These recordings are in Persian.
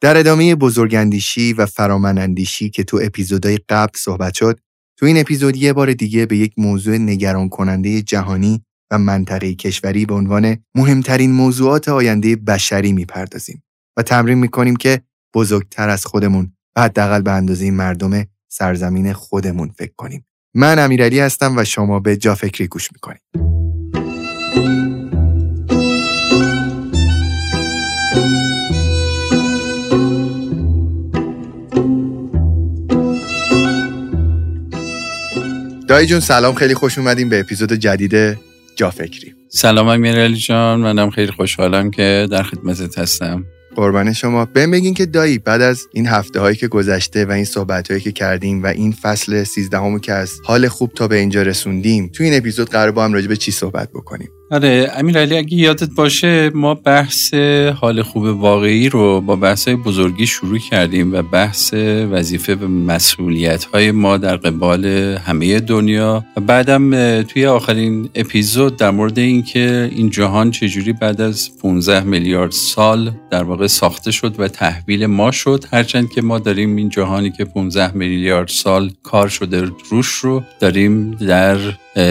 در ادامه بزرگندیشی و فرامنندیشی که تو اپیزودهای قبل صحبت شد تو این اپیزود یه بار دیگه به یک موضوع نگران کننده جهانی و منطقه کشوری به عنوان مهمترین موضوعات آینده بشری می‌پردازیم و تمرین می‌کنیم که بزرگتر از خودمون و حداقل به اندازه مردم سرزمین خودمون فکر کنیم. من امیرعلی هستم و شما به جا فکری گوش می‌کنیم. دایی جون سلام. خیلی خوش اومدیم به اپیزود جدید جا فکری سلام امیرعلی جان. منم خیلی خوشحالم که در خدمتت هستم. قربان شما. بهم بگین که دایی بعد از این هفته هایی که گذشته و این صحبت هایی که کردیم و این فصل 13 همو که از حال خوب تا به اینجا رسوندیم تو این اپیزود قرار با هم راجع به چی صحبت بکنیم؟ آره علی اگه یادت باشه ما بحث حال خوب واقعی رو با بحث بزرگی شروع کردیم و بحث وظیفه و مسئولیت های ما در قبال همه دنیا. و بعدم توی آخرین اپیزود در مورد اینکه این جهان چجوری بعد از 15 میلیارد سال در واقع ساخته شد و تحویل ما شد هرچند که ما داریم این جهانی که 15 میلیارد سال کار شده روش رو داریم در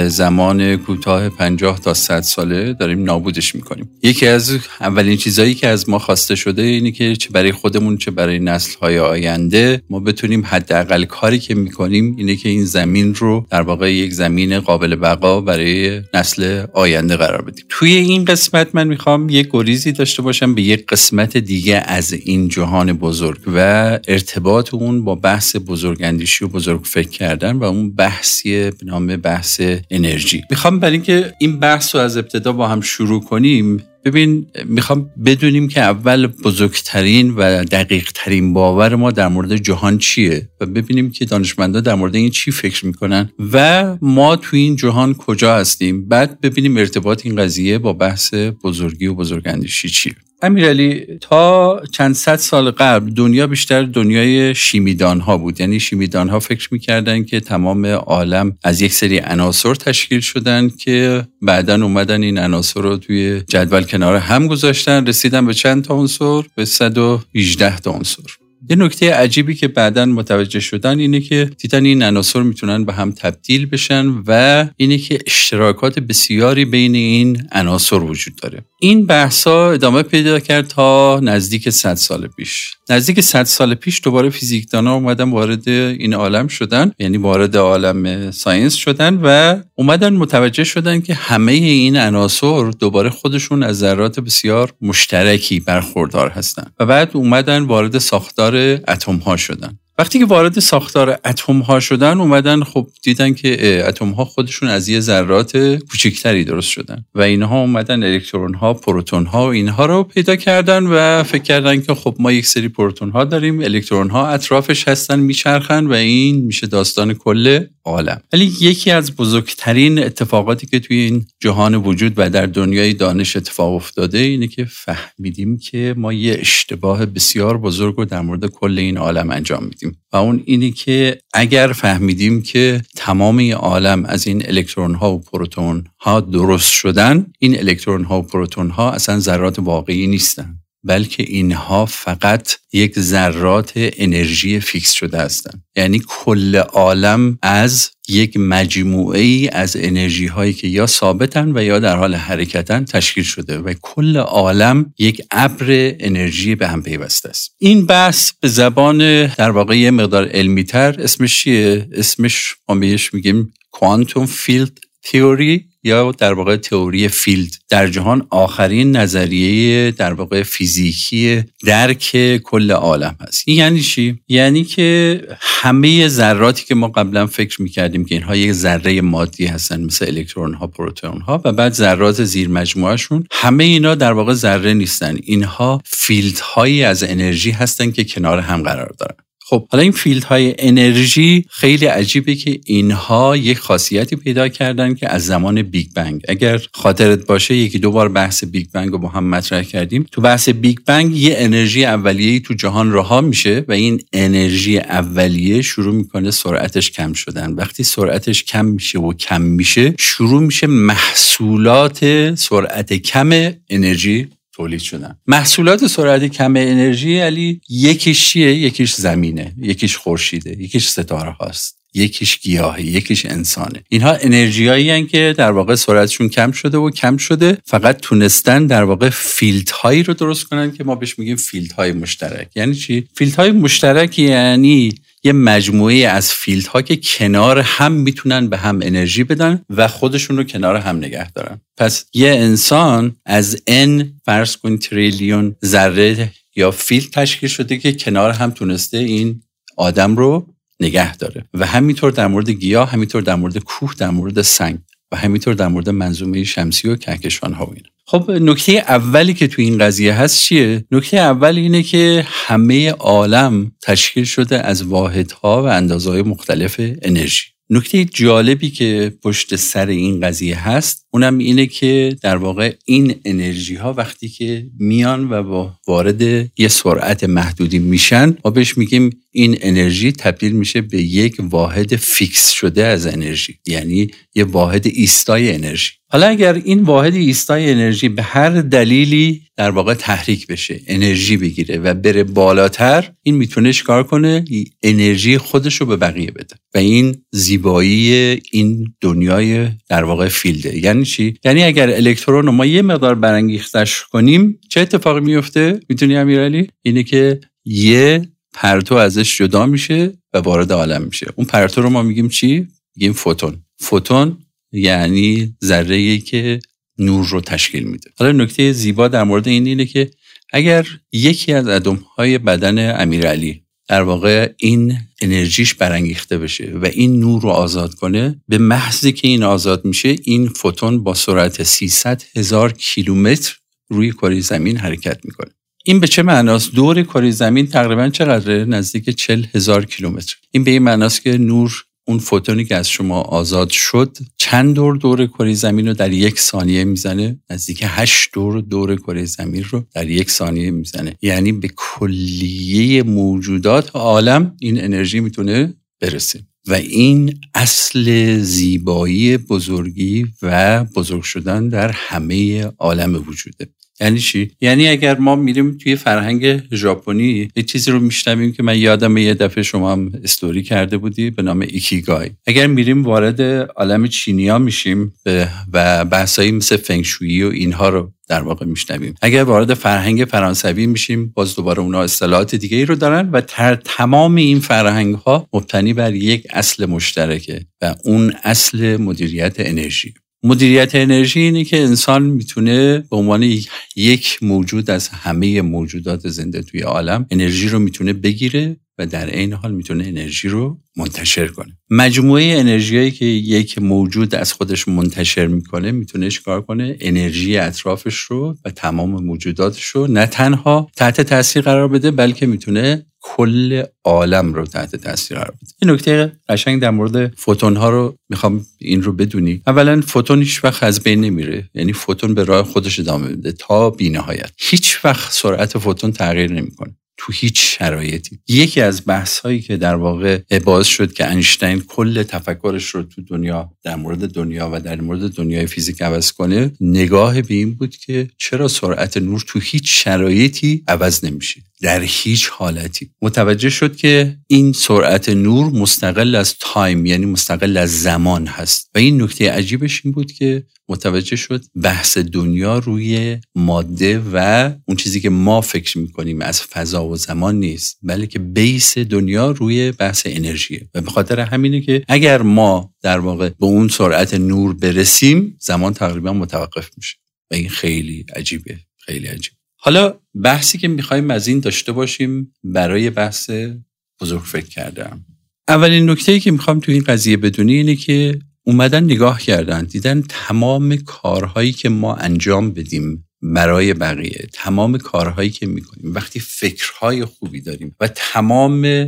زمان کوتاه 50 تا 100 ساله داریم نابودش می‌کنیم. یکی از اولین چیزهایی که از ما خواسته شده اینه که چه برای خودمون چه برای نسل های آینده ما بتونیم حداقل کاری که می‌کنیم اینه که این زمین رو در واقع یک زمین قابل بقا برای نسل آینده قرار بدیم. توی این قسمت من می‌خوام یک گریزی داشته باشم به یک قسمت دیگه از این جهان بزرگ و ارتباط اون با بحث بزرگاندیشی و بزرگ فکر کردن و اون بحثی به نام بحث انرژی. می‌خوام برای اینکه این بحث رو از ابتدا با هم شروع کنیم. ببین می‌خوام بدونیم که اول بزرگترین و دقیق ترین باور ما در مورد جهان چیه و ببینیم که دانشمندا در مورد این چی فکر می‌کنن و ما توی این جهان کجا هستیم. بعد ببینیم ارتباط این قضیه با بحث بزرگی و بزرگاندیشی چیه. امیرعلی تا چند صد سال قبل دنیا بیشتر دنیای شیمیدان ها بود. یعنی شیمیدان ها فکر می‌کردن که تمام عالم از یک سری عناصر تشکیل شدن که بعدا اومدن این عناصر رو توی جدول کنار هم گذاشتن. رسیدن به چند تا عنصر؟ به 118 تا عنصر. یه نکته عجیبی که بعدا متوجه شدن اینه که دیدن این عناصر می‌تونن به هم تبدیل بشن و اینه که اشتراکات بسیاری بین این عناصر وجود داره. این بحثا ادامه پیدا کرد تا نزدیک 100 سال پیش. نزدیک 100 سال پیش دوباره فیزیکدانا اومدن وارد این عالم شدن یعنی وارد عالم ساینس شدن و اومدن متوجه شدن که همه این عناصر دوباره خودشون از ذرات بسیار مشترکی برخوردار هستن. و بعد اومدن وارد ساختار اتم ها شدن. وقتی که وارد ساختار اتم ها شدن اومدن خب دیدن که اتم ها خودشون از یه ذرات کوچکتری درست شدن و اینها اومدن الکترون ها پروتون ها و اینها رو پیدا کردن و فکر کردن که خب ما یک سری پروتون ها داریم الکترون ها اطرافش هستن میچرخن و این میشه داستان کل عالم. ولی یکی از بزرگترین اتفاقاتی که توی این جهان وجود و در دنیای دانش اتفاق افتاده اینه که فهمیدیم که ما یه اشتباه بسیار بزرگ رو در مورد کل این عالم انجام میدیم. و اون اینه که اگر فهمیدیم که تمام عالم از این الکترون ها و پروتون ها درست شدن این الکترون ها و پروتون ها اصلا ذرات واقعی نیستن. بلکه اینها فقط یک ذرات انرژی فیکس شده هستند. یعنی کل عالم از یک مجموعه ای از انرژی هایی که یا ثابتن و یا در حال حرکتن تشکیل شده و کل عالم یک ابر انرژی به هم پیوسته است. این بحث به زبان در واقع یه مقدار علمی تر اسمش چیه؟ اسمش ما بهش میگیم quantum field theory یا در واقع تئوری field. در جهان آخرین نظریه در واقع فیزیکی درک کل عالم هست. این یعنی چی؟ یعنی که همه ذراتی که ما قبلا فکر می‌کردیم که اینها یک ذره مادی هستن مثل الکترون ها پروتون ها و بعد ذرات زیر مجموعهشون همه اینا در واقع ذره نیستن. اینها field هایی از انرژی هستن که کنار هم قرار دارن. خب حالا این field های انرژی خیلی عجیبه که اینها یک خاصیتی پیدا کردن که از زمان Big Bang. اگر خاطرت باشه یکی دو بار بحث Big Bang رو با هم مطرح کردیم. تو بحث Big Bang یه انرژی اولیه تو جهان رها میشه و این انرژی اولیه شروع می‌کنه سرعتش کم شدن. وقتی سرعتش کم میشه و کم میشه شروع میشه محصولات سرعت کم انرژی تولید شدن. محصولات سرعت کم انرژی علی یکیش چیه؟ یکیش زمینه یکیش خورشیده یکیش ستاره هاست یکیش گیاهه یکیش انسانه. اینها انرژی که در واقع سرعتشون کم شده و کم شده. فقط تونستن در واقع field هایی رو درست کنن که ما بهش میگیم field های مشترک. یعنی چی؟ field های مشترک یعنی یه مجموعه از field ها که کنار هم می‌تونن به هم انرژی بدن و خودشون رو کنار هم نگه دارن. پس یه انسان از n فرض کن تریلیون ذره یا field تشکیل شده که کنار هم تونسته این آدم رو نگه داره. و همینطور در مورد گیاه همینطور در مورد کوه در مورد سنگ و همینطور در مورد منظومه شمسی و کهکشان ها و خب نکته اولی که تو این قضیه هست چیه؟ نکته اول اینه که همه عالم تشکیل شده از واحدها و اندازه‌های مختلف انرژی نکته جالبی که پشت سر این قضیه هست اونم اینه که در واقع این انرژی ها وقتی که میان و با وارد یه سرعت محدودی میشن ما بهش میگیم این انرژی تبدیل میشه به یک واحد fix شده از انرژی یعنی یه واحد ایستای انرژی. حالا اگر این واحد ایستای انرژی به هر دلیلی در واقع تحریک بشه انرژی بگیره و بره بالاتر این می‌تونه کار کنه؟ انرژی خودش رو به بقیه بده. و این زیبایی این دنیای در واقع فیلده. یعنی چی؟ یعنی اگر الکترون رو ما یه مقدار برانگیختش کنیم چه اتفاقی میفته؟ می‌تونی امیرعلی؟ اینه که یه پرتو ازش جدا میشه و وارد عالم میشه. اون پرتو رو ما میگیم چی؟ میگیم فوتون. فوتون یعنی ذره که نور رو تشکیل میده. حالا نکته زیبا در مورد این اینه که اگر یکی از ادم های بدن امیرعلی در واقع این انرژیش برانگیخته بشه و این نور رو آزاد کنه به محضی که این آزاد میشه این فوتون با سرعت 300 هزار کیلومتر روی کره زمین حرکت می‌کنه. این به چه معناست؟ دور کره زمین تقریبا چقدره؟ نزدیک 40 هزار کیلومتر. این به این معناست که نور اون فوتونی که از شما آزاد شد چند دور دور کره زمین رو در یک ثانیه می‌زنه؟ نزدیک هشت دور دور کره زمین رو در یک ثانیه می‌زنه. یعنی به کلیه موجودات عالم این انرژی می‌تونه برسه. و این اصل زیبایی بزرگی و بزرگ شدن در همه عالم وجوده. یعنی چی؟ یعنی اگر ما میریم توی فرهنگ ژاپنی یه چیزی رو میشنویم که من یادم یه دفعه شما هم استوری کرده بودی به نام ایکیگای. اگر میریم وارد عالم چینیا میشیم و بحثایی مثل فنگشویی و اینها رو در واقع میشنویم. اگر وارد فرهنگ فرانسوی میشیم باز دوباره اونا اصطلاحات دیگه ای رو دارن و تر تمام این فرهنگ ها مبتنی بر یک اصل مشترکه و اون اصل مدیریت انرژی. مدیریت انرژی اینه که انسان می‌تونه به عنوان یک موجود از همه موجودات زنده توی عالم انرژی رو می‌تونه بگیره و در عین حال می‌تونه انرژی رو منتشر کنه. مجموعه انرژیایی که یک موجود از خودش منتشر می‌کنه می‌تونه کار کنه؟ انرژی اطرافش رو و تمام موجوداتش رو نه تنها تحت تاثیر قرار بده بلکه می‌تونه کل عالم رو تحت تاثیر قرار بده. این نکته قشنگ در مورد فوتون ها رو می‌خوام این رو بدونی. اولا فوتون هیچ وقت از بین نمیره. یعنی فوتون به راه خودش ادامه میده تا بینهایت. هیچ وقت سرعت فوتون تغییر نمی‌کنه. تو هیچ شرایطی. یکی از بحث هایی که در واقع باعث شد که انشتین کل تفکرش رو تو دنیا در مورد دنیا و در مورد دنیای فیزیک عوض کنه نگاه به این بود که چرا سرعت نور تو هیچ شرایطی عوض نمیشه. در هیچ حالتی. متوجه شد که این سرعت نور مستقل از time یعنی مستقل از زمان هست. و این نکته عجیبش این بود که متوجه شد بحث دنیا روی ماده و اون چیزی که ما فکر می‌کنیم از فضا و زمان نیست بلکه base دنیا روی بحث انرژیه و به خاطر همینه که اگر ما در واقع به اون سرعت نور برسیم زمان تقریبا متوقف میشه. و این خیلی عجیبه خیلی عجیب. حالا بحثی که می‌خوایم از این داشته باشیم برای بحث بزرگ فکر کردم اولین نکته که می‌خوام تو این قضیه بدونی اینه که اومدن نگاه کردن دیدن تمام کارهایی که ما انجام بدیم برای بقیه تمام کارهایی که می‌کنیم. وقتی فکرهای خوبی داریم و تمام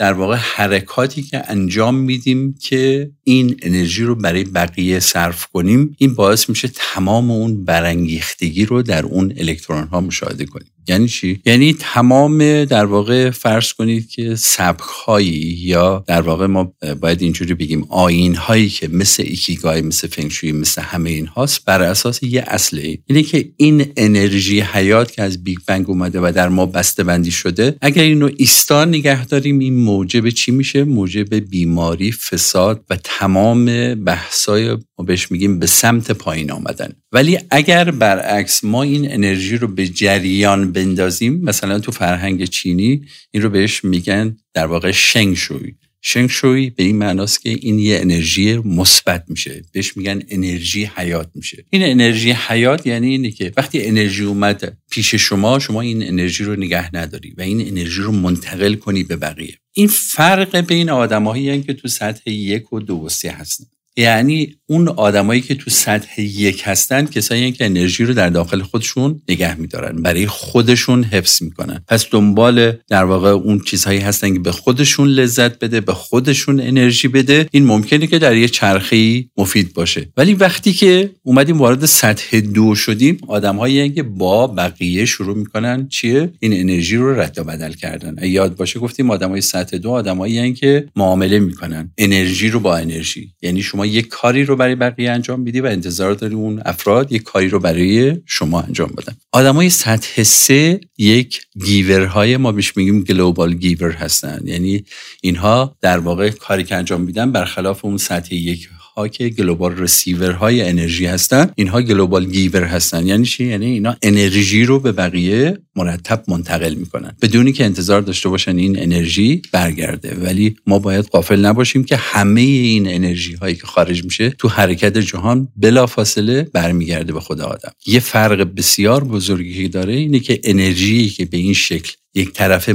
در واقع حرکاتی که انجام میدیم که این انرژی رو برای بقیه صرف کنیم این باعث میشه تمام اون برانگیختگی رو در اون الکترون ها مشاهده کنیم. یعنی چی؟ یعنی تمام در واقع فرض کنید که سبک هایی یا در واقع ما باید اینجوری بگیم آیین هایی که مثل ایکیگای مثل فنگشوی مثل همه این هاست بر اساس یه اصله اینه که این انرژی حیات که از Big Bang اومده و در ما بسته بندی شده اگر اینو ایستا نگه داریم این موجب چی میشه؟ موجب بیماری فساد و تمام بحثای ما بهش میگیم به سمت پایین آمدن. ولی اگر برعکس ما این انرژی رو به جریان بندازیم مثلا تو فرهنگ چینی این رو بهش میگن در واقع شنگ شوی شنگ شوی به این معناست که این یه انرژی مثبت میشه. بهش میگن انرژی حیات میشه. این انرژی حیات یعنی اینه که وقتی انرژی اومد پیش شما شما این انرژی رو نگه نداری و این انرژی رو منتقل کنی به بقیه. این فرق بین آدمایی که تو سطح یک و دو و سه هستن. یعنی اون آدمایی که تو سطح یک هستن کسایی که انرژی رو در داخل خودشون نگه میدارن برای خودشون حفظ می‌کنن. پس دنبال در واقع اون چیزهایی هستن که به خودشون لذت بده به خودشون انرژی بده. این ممکنه که در یه چرخه مفید باشه. ولی وقتی که اومدیم وارد سطح دو شدیم آدمهایی که با بقیه شروع می‌کنن چیه؟ این انرژی رو رد و بدل کردن. یاد باشه گفتیم آدمای سطح دو آدمایی که معامله می‌کنن. انرژی رو با انرژی. یعنی شما یک کاری رو برای بقیه انجام میدی و انتظار داری اون افراد یک کاری رو برای شما انجام بدن. آدمای سطح سه یک گیورهای ما بهش میگیم گلوبال گیور هستن. یعنی اینها در واقع کاری که انجام میدن برخلاف اون سطح یک که global receiver های انرژی هستن. اینها global giver هستن. یعنی چی؟ یعنی اینا انرژی رو به بقیه مرتب منتقل می‌کنن. بدونی که انتظار داشته باشن این انرژی برگرده. ولی ما باید غافل نباشیم که همه این انرژی هایی که خارج میشه تو حرکت جهان بلافاصله برمیگرده به خود آدم. یه فرق بسیار بزرگی داره اینه که انرژی که به این شکل یک طرف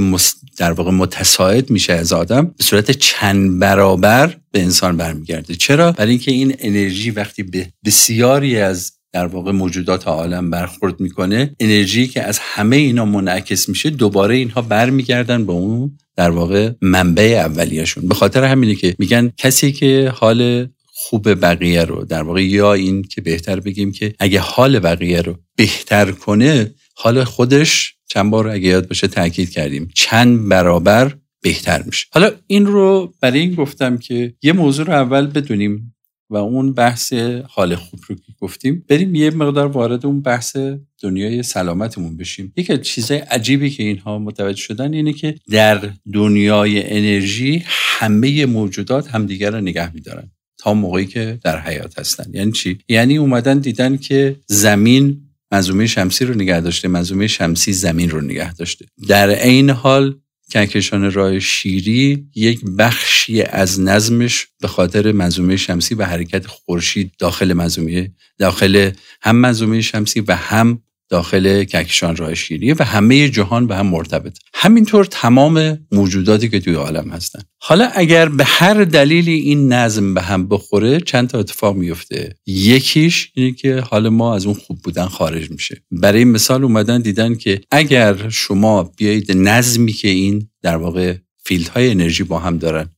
در واقع متصاعد میشه از آدم به صورت چند برابر به انسان برمیگرده. چرا؟ برای اینکه این انرژی وقتی به بسیاری از در واقع موجودات عالم برخورد می‌کنه انرژی که از همه اینا منعکس میشه دوباره اینها برمیگردن به اون در واقع منبع اولیشون به خاطر همینه که میگن کسی که حال خوب بقیه رو در واقع یا این که بهتر بگیم که اگه حال بقیه رو بهتر کنه حال خودش چند بار اگه یاد باشه تاکید کردیم. چند برابر بهتر میشه. حالا این رو برای این گفتم که یه موضوع رو اول بدونیم و اون بحث حال خوب رو که گفتیم بریم یه مقدار وارد اون بحث دنیای سلامتمون بشیم. یکی از چیزای عجیبی که اینها متوجه شدن اینه که در دنیای انرژی همه موجودات همدیگر رو نگه میدارن تا موقعی که در حیات هستن. یعنی چی؟ یعنی اومدن دیدن که زمین منظومه شمسی رو نگه داشته منظومه شمسی زمین رو نگه داشته. در عین حال کهکشان راه شیری یک بخشی از نظمش به خاطر منظومه شمسی و حرکت خورشید داخل منظومه داخل هم منظومه شمسی و هم داخل کهکشان راه شیریه و همه جهان به هم مرتبط. همینطور تمام موجوداتی که توی عالم هستن. حالا اگر به هر دلیلی این نظم به هم بخوره چند تا اتفاق میفته. یکیش اینه که حال ما از اون خوب بودن خارج میشه. برای مثال اومدن دیدن که اگر شما بیایید نظمی که این در واقع فیلد های انرژی با هم دارن.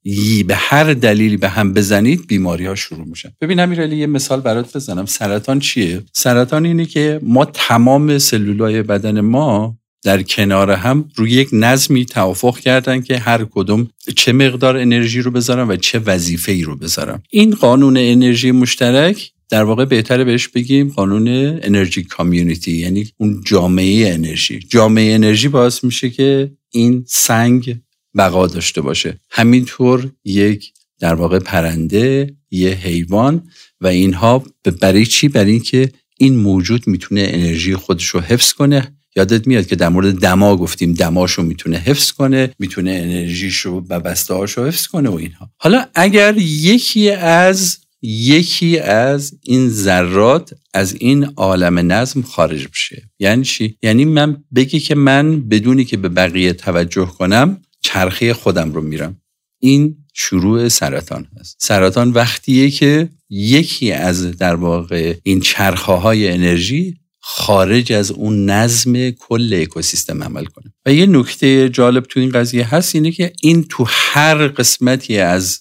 به هر دلیلی به هم بزنید بیماری ها شروع میشن. ببین امیرعلی یه مثال برات بزنم. سرطان چیه؟ سرطان اینه که ما تمام سلولای بدن ما در کنار هم روی یک نظمی توافق کردن که هر کدوم چه مقدار انرژی رو بذارن و چه وظیفه ای رو بذارن. این قانون انرژی مشترک در واقع بهتره بهش بگیم قانون انرژی کامیونیتی یعنی اون جامعه انرژی. جامعه انرژی باعث میشه که این سنگ بقا داشته باشه. همینطور یک در واقع پرنده یه حیوان و اینها برای چی؟ برای اینکه این موجود می‌تونه انرژی خودش رو حفظ کنه. یادت میاد که در مورد دما گفتیم. دماشو می‌تونه حفظ کنه می‌تونه انرژیشو و بسته هاشو حفظ کنه و اینها. حالا اگر یکی از یکی از این ذرات از این عالم نظم خارج بشه. یعنی چی؟ یعنی من بگی که من بدونی که به بقیه توجه کنم چرخه خودم رو میرم. این شروع سرطان هست. سرطان وقتیه که یکی از در واقع این چرخه های انرژی خارج از اون نظم کل اکوسیستم عمل کنه. و یه نکته جالب تو این قضیه هست اینه که این تو هر قسمتی از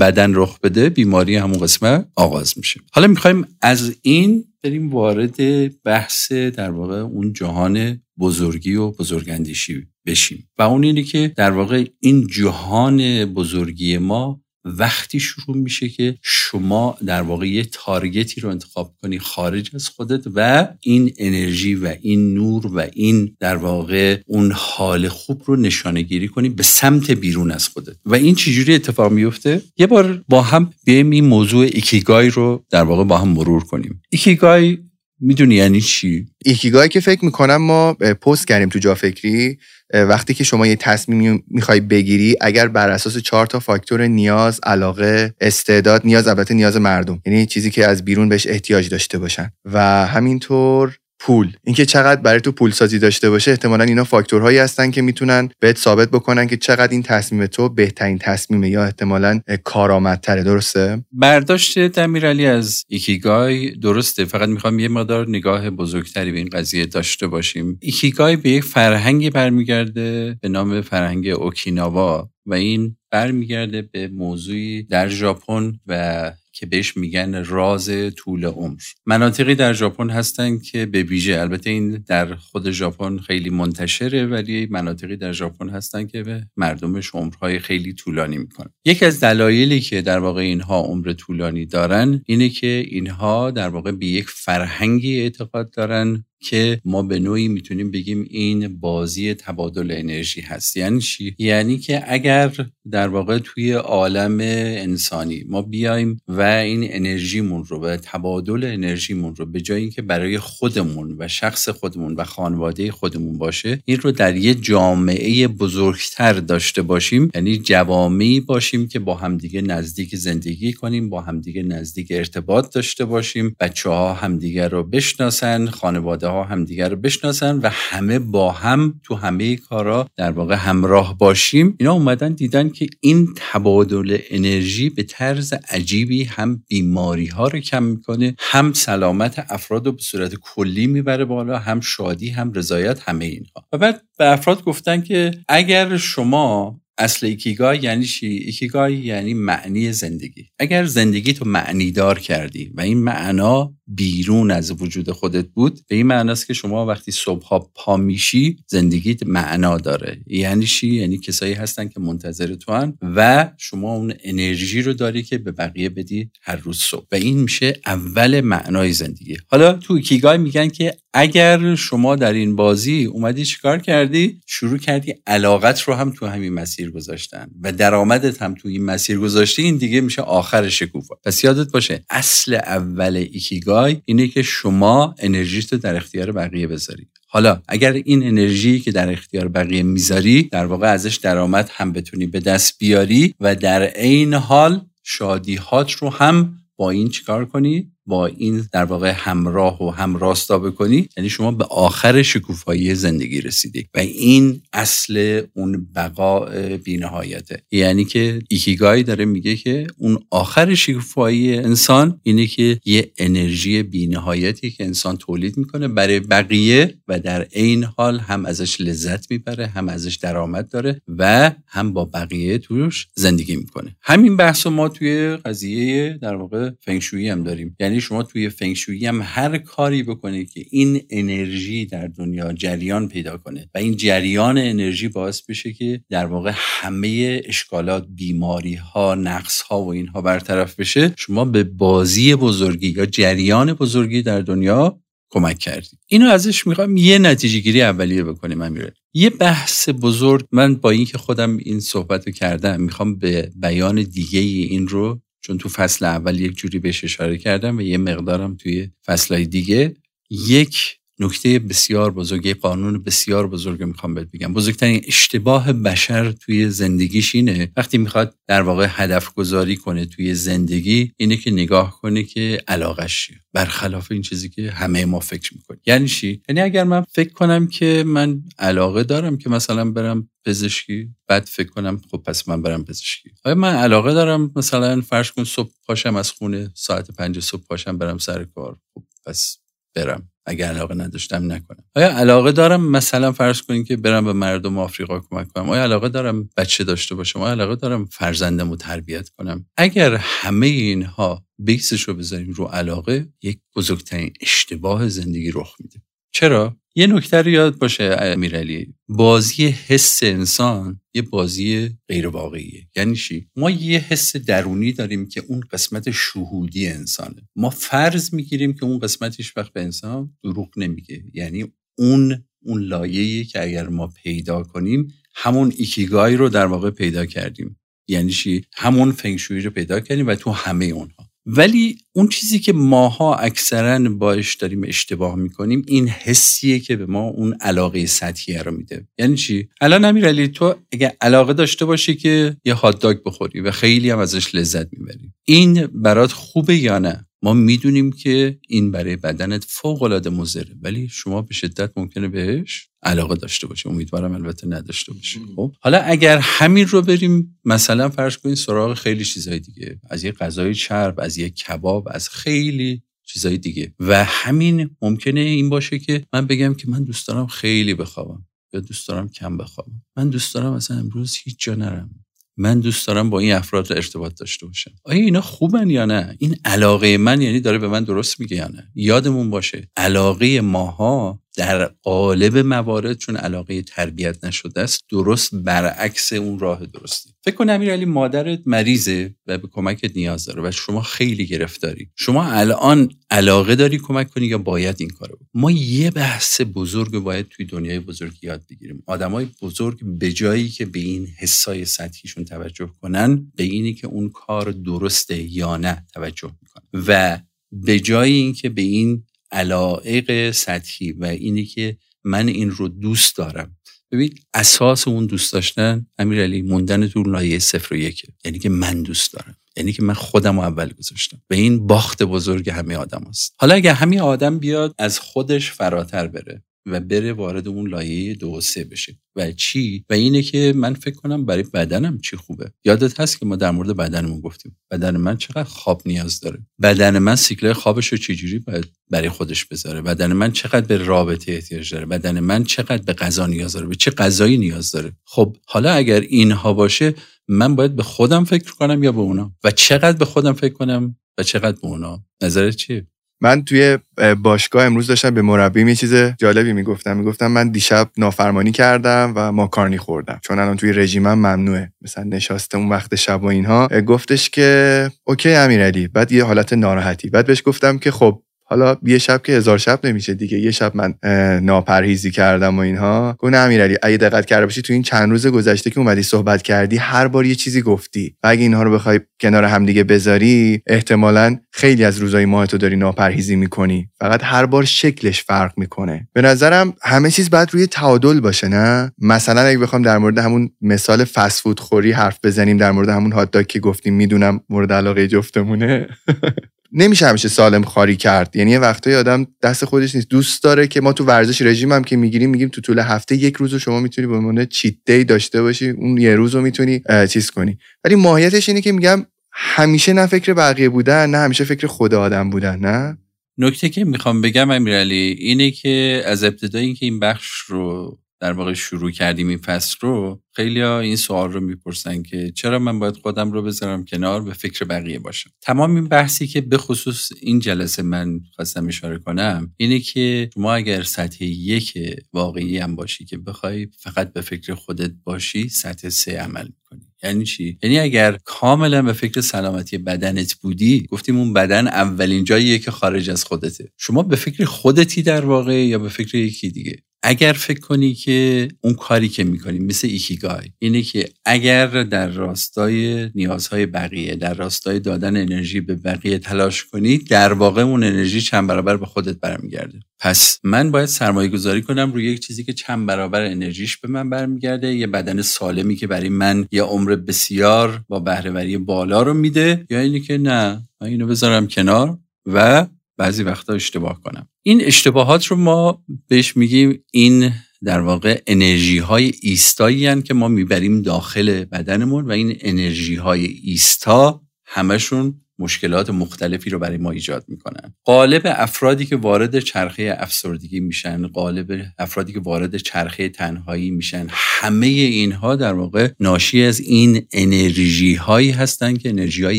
بدن رخ بده بیماری همون قسمت آغاز میشه. حالا می‌خوایم از این بریم وارد بحث در واقع اون جهان بزرگی و بزرگندیشی بشیم. و اون اینه که در واقع این جهان بزرگی ما وقتی شروع میشه که شما در واقع یه تارگتی رو انتخاب کنی خارج از خودت و این انرژی و این نور و این در واقع اون حال خوب رو نشانه گیری کنی به سمت بیرون از خودت. و این چجوری اتفاق میفته؟ یه بار با هم بیایم این موضوع ایکیگای رو در واقع با هم مرور کنیم. ایکیگای می‌دونی یعنی چی؟ ایکیگای که فکر می‌کنم ما پست کردیم تو جافکری وقتی که شما یه تصمیم می‌خوای بگیری اگر بر اساس چهار تا فاکتور نیاز علاقه استعداد نیاز البته نیاز مردم یعنی چیزی که از بیرون بهش احتیاج داشته باشن. و همینطور پول. اینکه چقدر برای تو پول سازی داشته باشه احتمالا اینا فاکتورهایی هستن که می‌تونن بهت ثابت بکنن که چقدر این تصمیم تو بهترین تصمیمه یا احتمالا کارآمدتره. درسته؟ برداشت امیرعلی از ایکیگای درسته. فقط می‌خوام یه مقدار نگاه بزرگتری به این قضیه داشته باشیم. ایکیگای به یک فرهنگی برمیگرده به نام فرهنگ اوکیناوا و این برمیگرده به موضوعی در ژاپن و که بهش میگن راز طول عمر. مناطقی در ژاپن هستن که به ویژه البته این در خود ژاپن خیلی منتشره ولی مناطقی در ژاپن هستن که به مردمش عمرهای خیلی طولانی می‌کنن. یکی از دلایلی که در واقع اینها عمر طولانی دارن اینه که اینها در واقع به یک فرهنگی اعتقاد دارن که ما به نوعی می‌تونیم بگیم این بازی تبادل انرژی هست. یعنی چی؟ یعنی که اگر در واقع توی عالم انسانی ما بیایم و این انرژیمون رو و تبادل انرژیمون رو به جای اینکه برای خودمون و شخص خودمون و خانواده خودمون باشه این رو در یه جامعه بزرگتر داشته باشیم. یعنی جوامعی باشیم که با همدیگه نزدیک زندگی کنیم با همدیگه نزدیک ارتباط داشته باشیم بچه ها همدیگه رو بشناسن خانواده ها همدیگر رو بشناسن و همه با هم تو همه کارا در واقع همراه باشیم. اینا اومدن دیدن که این تبادل انرژی به طرز عجیبی هم بیماری ها رو کم می‌کنه هم سلامت افراد رو به صورت کلی می‌بره بالا هم شادی هم رضایت همه اینها. و بعد به افراد گفتن که اگر شما اصل ایکیگای یعنی چی؟ ایکیگای یعنی معنی زندگی. اگر زندگی تو معنی دار کردی و این معنا بیرون از وجود خودت بود به این معناست که شما وقتی صبح پا میشی زندگیت معنا داره. یعنی چی؟ یعنی کسایی هستن که منتظر تو هن و شما اون انرژی رو داری که به بقیه بدی هر روز صبح. و این میشه اول معنای زندگی. حالا تو ایکیگای میگن که اگر شما در این بازی اومدی چیکار کردی؟ شروع کردی علاقت رو هم تو همین مسیر گذاشتن و درآمدت هم تو این مسیر گذاشتی این دیگه میشه آخر شکوفا. پس یادت باشه اصل اول ایکیگای اینه که شما انرژیت در اختیار بقیه بذاری حالا اگر این انرژی که در اختیار بقیه می‌ذاری در واقع ازش درآمد هم بتونی به دست بیاری و در عین حال شادیهات رو هم با این چیکار کنی؟ با این در واقع همراه و هم راستا بکنی یعنی شما به آخر شکوفایی زندگی رسیدی و این اصل اون بقا بینهایته. یعنی که ایکیگای داره میگه که اون آخر شکوفایی انسان اینه که یه انرژی بینهایتی که انسان تولید می‌کنه برای بقیه و در عین حال هم ازش لذت می‌بره هم ازش درآمد داره و هم با بقیه توش زندگی می‌کنه. همین بحث ما توی قضیه در واقع فنگشویی هم داریم. یعنی یعنی شما توی فنگشویی هم هر کاری بکنید که این انرژی در دنیا جریان پیدا کنه. و این جریان انرژی باعث بشه که در واقع همه اشکالات بیماری ها نقص ها و اینها برطرف بشه. شما به بازی بزرگی یا جریان بزرگی در دنیا کمک کردید. اینو ازش می‌خوام یه نتیجه گیری اولیه بکنیم امیره یه بحث بزرگ من با اینکه خودم این صحبت رو کردم می‌خوام به بیان دیگه این رو چون تو فصل اول یک جوری بهش اشاره کردم و یه مقدارم توی فصلهای دیگه. یک نکته بسیار بزرگ یه قانون بسیار بزرگ می‌خوام بهت بگم. بزرگترین اشتباه بشر توی زندگیش اینه وقتی می‌خواد در واقع هدف گذاری کنه توی زندگی اینه که نگاه کنه که علاقش چیه. برخلاف این چیزی که همه ما فکر می‌کنیم. یعنی چی؟ یعنی اگر من فکر کنم که من علاقه دارم که مثلا برم پزشکی بعد فکر کنم خب پس من برم پزشکی. آیا من علاقه دارم مثلا فرض کن صبح پاشم از خونه ساعت پنج صبح پاشم برم سر کار خب پس برم. اگر علاقه نداشتم نکنم. آیا علاقه دارم مثلا فرض کنیم که برم به مردم آفریقا کمک کنم؟ آیا علاقه دارم بچه داشته باشم؟ آیا علاقه دارم فرزندم رو تربیت کنم؟ اگر همه اینها بیسش رو بذاریم رو علاقه یک بزرگترین اشتباه زندگی رخ میده. چرا؟ یه نکته رو یاد باشه امیرعلی. بازی حس انسان یه بازی غیر واقعیه یعنی چی؟ ما یه حس درونی داریم که اون قسمت شهودی انسانه. ما فرض می‌گیریم که اون قسمتش وقت به انسان دروغ نمیگه. یعنی اون اون لایه‌ای که اگر ما پیدا کنیم همون ایکیگای رو در واقع پیدا کردیم. یعنی چی؟ همون فنگشویی رو پیدا کردیم و تو همه اونها. ولی اون چیزی که ماها اکثرا باش داریم اشتباه می‌کنیم این حسیه که به ما اون علاقه سطحیه رو میده. یعنی چی؟ الان امیرعلی تو اگه علاقه داشته باشی که یه هات داگ بخوری و خیلی هم ازش لذت می‌بری این برات خوبه یا نه؟ ما می‌دونیم که این برای بدنت فوق العاده مضره ولی شما به شدت ممکنه بهش علاقه داشته باشی. امیدوارم البته نداشته باشی. خب حالا اگر همین رو بریم مثلا فرض کنید سراغ خیلی چیزهای دیگه. از یه غذای چرب از یه کباب از خیلی چیزهای دیگه. و همین ممکنه این باشه که من بگم که من دوست دارم خیلی بخوابم یا دوست دارم کم بخوابم. من دوست دارم مثلا امروز هیچ جا نرم. من دوست دارم با این افراد ارتباط داشته باشم. آیا اینا خوبن یا نه؟ این علاقه من یعنی داره به من درست میگه یا نه؟ یادمون باشه علاقه ماها در قالب موارد چون علاقه تربیت نشده است درست برعکس اون راه درستی. فکر کن امیرعلی مادرت مریضه و به کمکت نیاز داره و شما خیلی گرفتاری. شما الان علاقه داری کمک کنی یا باید این کارو ما یه بحث بزرگ باید توی دنیای بزرگ یاد بگیریم. آدمای بزرگ به جایی که به این حسای سطحیشون توجه کنن به اینی که اون کار درسته یا نه توجه می‌کنن. و به جای اینکه به این علائق سطحی و اینی که من این رو دوست دارم. ببین اساس اون دوست داشتن امیرعلی موندن تو لایه صفر و یکه یعنی که من دوست دارم. یعنی که من خودم رو اول گذاشتم. به این باخت بزرگ همه آدم است حالا اگر همه آدم بیاد از خودش فراتر بره. و بره وارد اون لایه دو سه بشه. و چی؟ و اینه که من فکر کنم برای بدنم چی خوبه. یادت هست که ما در مورد بدنمون گفتیم. بدن من چقدر خواب نیاز داره. بدن من سیکل خوابش رو چجوری باید برای خودش بذاره؟ بدن من چقدر به رابطه احتیاج داره؟ بدن من چقدر به غذا نیاز داره؟ به چه غذایی نیاز داره؟ خب حالا اگر اینها باشه من باید به خودم فکر کنم یا به اونا؟ و چقدر به خودم فکر کنم و چقدر به اونا؟ نظرت چیه؟ من توی باشگاه امروز داشتم به مربی یه چیز جالبی می‌گفتم. می‌گفتم من دیشب نافرمانی کردم و ماکارنی خوردم. چون الان توی رژیمم ممنوعه. مثلا نشسته اون وقت شب و اینها. گفتش که اوکی امیرعلی. بعد یه حالت ناراحتی. بعد بهش گفتم که خب حالا یه شب که هزار شب نمیشه دیگه یه شب من ناپرهیزی کردم و اینها. گفت امیرعلی اگه دقت کرده باشی تو این چند روز گذشته که اومدی صحبت کردی هر بار یه چیزی گفتی و اگه اینها رو بخوای کنار هم دیگه بذاری احتمالا خیلی از روزای ماه تو داری ناپرهیزی می‌کنی. فقط هر بار شکلش فرق می‌کنه. به نظرم همه چیز باید روی تعادل باشه نه؟ مثلا اگه بخوام در مورد همون مثال فسفود خوری حرف بزنیم در مورد همون هات که گفتیم می‌دونم مورد علاقه جفتمونه. نمیشه همیشه سالم خاری کرد. یعنی یه وقتایی آدم دست خودش نیست. دوست داره که ما تو ورزش رژیم هم که می‌گیریم میگیم تو طول هفته یک روز رو شما می‌تونی به عنوان چیت دی داشته باشی. اون یه روز رو می‌تونی چیز کنی. ولی ماهیتش اینه که میگم همیشه نه فکر بقیه بودن نه همیشه فکر خود آدم بودن نه. نکته که می‌خوام بگم امیرعلی اینه که از ابتدای اینکه این بخش رو در واقع شروع کردیم این فصل رو خیلی ها این سوال رو می‌پرسن که چرا من باید خودم رو بذارم کنار به فکر بقیه باشم؟ تمام این بحثی که به خصوص این جلسه من خواستم اشاره کنم اینه که شما اگر سطح یک واقعی هم باشی که بخوای فقط به فکر خودت باشی سطح سه عمل می‌کنی. یعنی چی؟ یعنی اگر کاملا به فکر سلامتی بدنت بودی گفتیم اون بدن اولین جاییه که خارج از خودته. شما به فکر خودتی در واقع یا به فکر یکی دیگه؟ اگر فکر کنی که اون کاری که می‌کنی مثل ایکیگای اینه که اگر در راستای نیازهای بقیه در راستای دادن انرژی به بقیه تلاش کنی در واقع اون انرژی چند برابر به خودت برمیگرده. پس من باید سرمایه گذاری کنم روی یک چیزی که چند برابر انرژیش به من برمیگرده یه بدن سالمی که برای من یه عمر بسیار با بهرهوری بالا رو میده یا اینی که نه من اینو بذارم کنار و بعضی وقتا اشتباه کنم. این اشتباهات رو ما بهش میگیم این در واقع انرژی های ایستایی که ما می‌بریم داخل بدنمون و این انرژی های ایستا همشون مشکلات مختلفی رو برای ما ایجاد می‌کنن قالب افرادی که وارد چرخه افسردگی میشن قالب افرادی که وارد چرخه تنهایی میشن همه اینها در واقع ناشی از این انرژی هایی هستن که انرژی های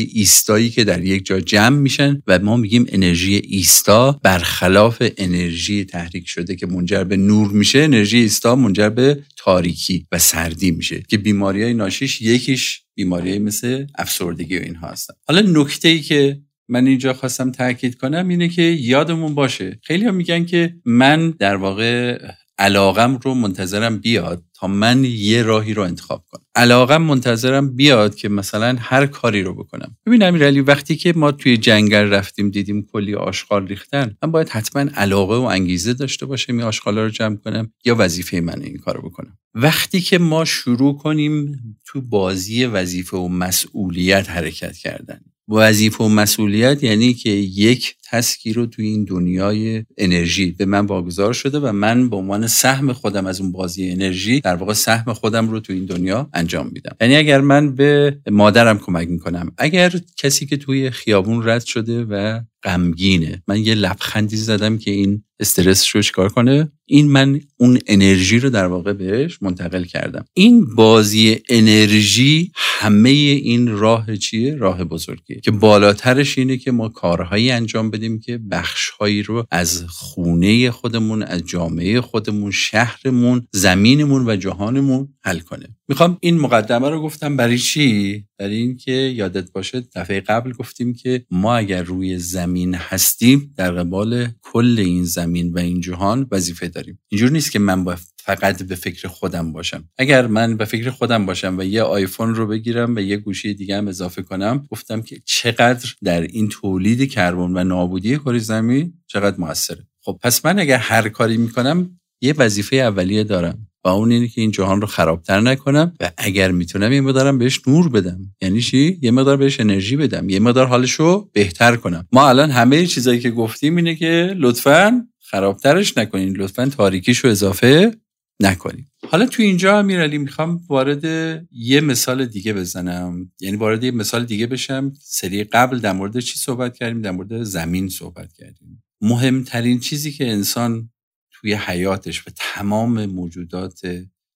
ایستایی که در یک جا جمع میشن و ما میگیم انرژی ایستا برخلاف انرژی تحریک شده که منجر به نور میشه. انرژی ایستا منجر به تاریکی و سردی میشه که بیماری های ناشیش یکیش بیماری مثل افسردگی و اینها هستن. حالا نکته ای که من اینجا خواستم تاکید کنم اینه که یادمون باشه خیلی هم میگن که من در واقع علاقم رو منتظرم بیاد تا من یه راهی رو انتخاب کنم. علاقم منتظرم بیاد که مثلا هر کاری رو بکنم. ببین امیرعلی وقتی که ما توی جنگل رفتیم دیدیم کلی آشغال ریختن من باید حتما علاقه و انگیزه داشته باشم این آشغالا رو جمع کنم یا وظیفه من این کارو بکنم. وقتی که ما شروع کنیم تو بازی وظیفه و مسئولیت حرکت کردن وظیفه و مسئولیت یعنی که یک تسکی رو توی این دنیای انرژی به من واگذار شده و من به عنوان سهم خودم از اون بازی انرژی در واقع سهم خودم رو توی این دنیا انجام میدم. یعنی اگر من به مادرم کمک می‌کنم اگر کسی که توی خیابون رد شده و غمگینه من یه لبخندی زدم که این استرس رو چیکار کنه؟ این من اون انرژی رو در واقع بهش منتقل کردم. این بازی انرژی همه این راه چیه؟ راه بزرگیه. که بالاترش اینه که ما کارهایی انجام بدیم که بخشهایی رو از خونه خودمون از جامعه خودمون شهرمون زمینمون و جهانمون حل کنه. می‌خوام این مقدمه رو گفتم برای چی؟ برای اینکه یادت باشه دفعه قبل گفتیم که ما اگر روی زمین هستیم در قبال کل این زمین و این جهان وظیفه داریم. اینجور نیست که من با فقط به فکر خودم باشم. اگر من به فکر خودم باشم و یه آیفون رو بگیرم و یه گوشی دیگه هم اضافه کنم گفتم که چقدر در این تولید کربن و نابودی کره زمین چقدر موثره. خب پس من اگر هر کاری می‌کنم یه وظیفه اولیه دارم و اون اینه که این جهان رو خرابتر نکنم و اگر می‌تونم یه مقدارم بهش نور بدم. یعنی چی؟ یه مقدار بهش انرژی بدم. یه مقدار حالش رو بهتر کنم. ما الان همه چیزایی که گفتیم اینه که لطفا خرابترش نکنین. لطفا تاریکیش رو اضافه نکنیم حالا تو اینجا امیرعلی می‌خوام وارد یه مثال دیگه بزنم. یعنی وارد یه مثال دیگه بشم. سری قبل در مورد چی صحبت کردیم؟ در مورد زمین صحبت کردیم. مهمترین چیزی که انسان توی حیاتش و تمام موجودات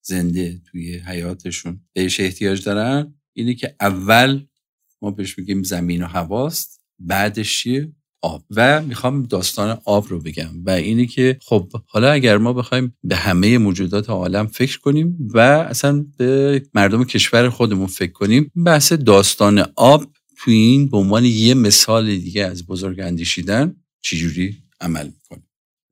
زنده توی حیاتشون بهش احتیاج دارن اینه که اول ما بهش میگیم زمین و هواست. بعدش چیه؟ آب. و می‌خوام داستان آب رو بگم و اینه که خب حالا اگر ما بخوایم به همه موجودات عالم فکر کنیم و اصلا به مردم کشور خودمون فکر کنیم بحث داستان آب توی این به عنوان یه مثال دیگه از بزرگ اندیشیدن چجوری عمل می‌کنه؟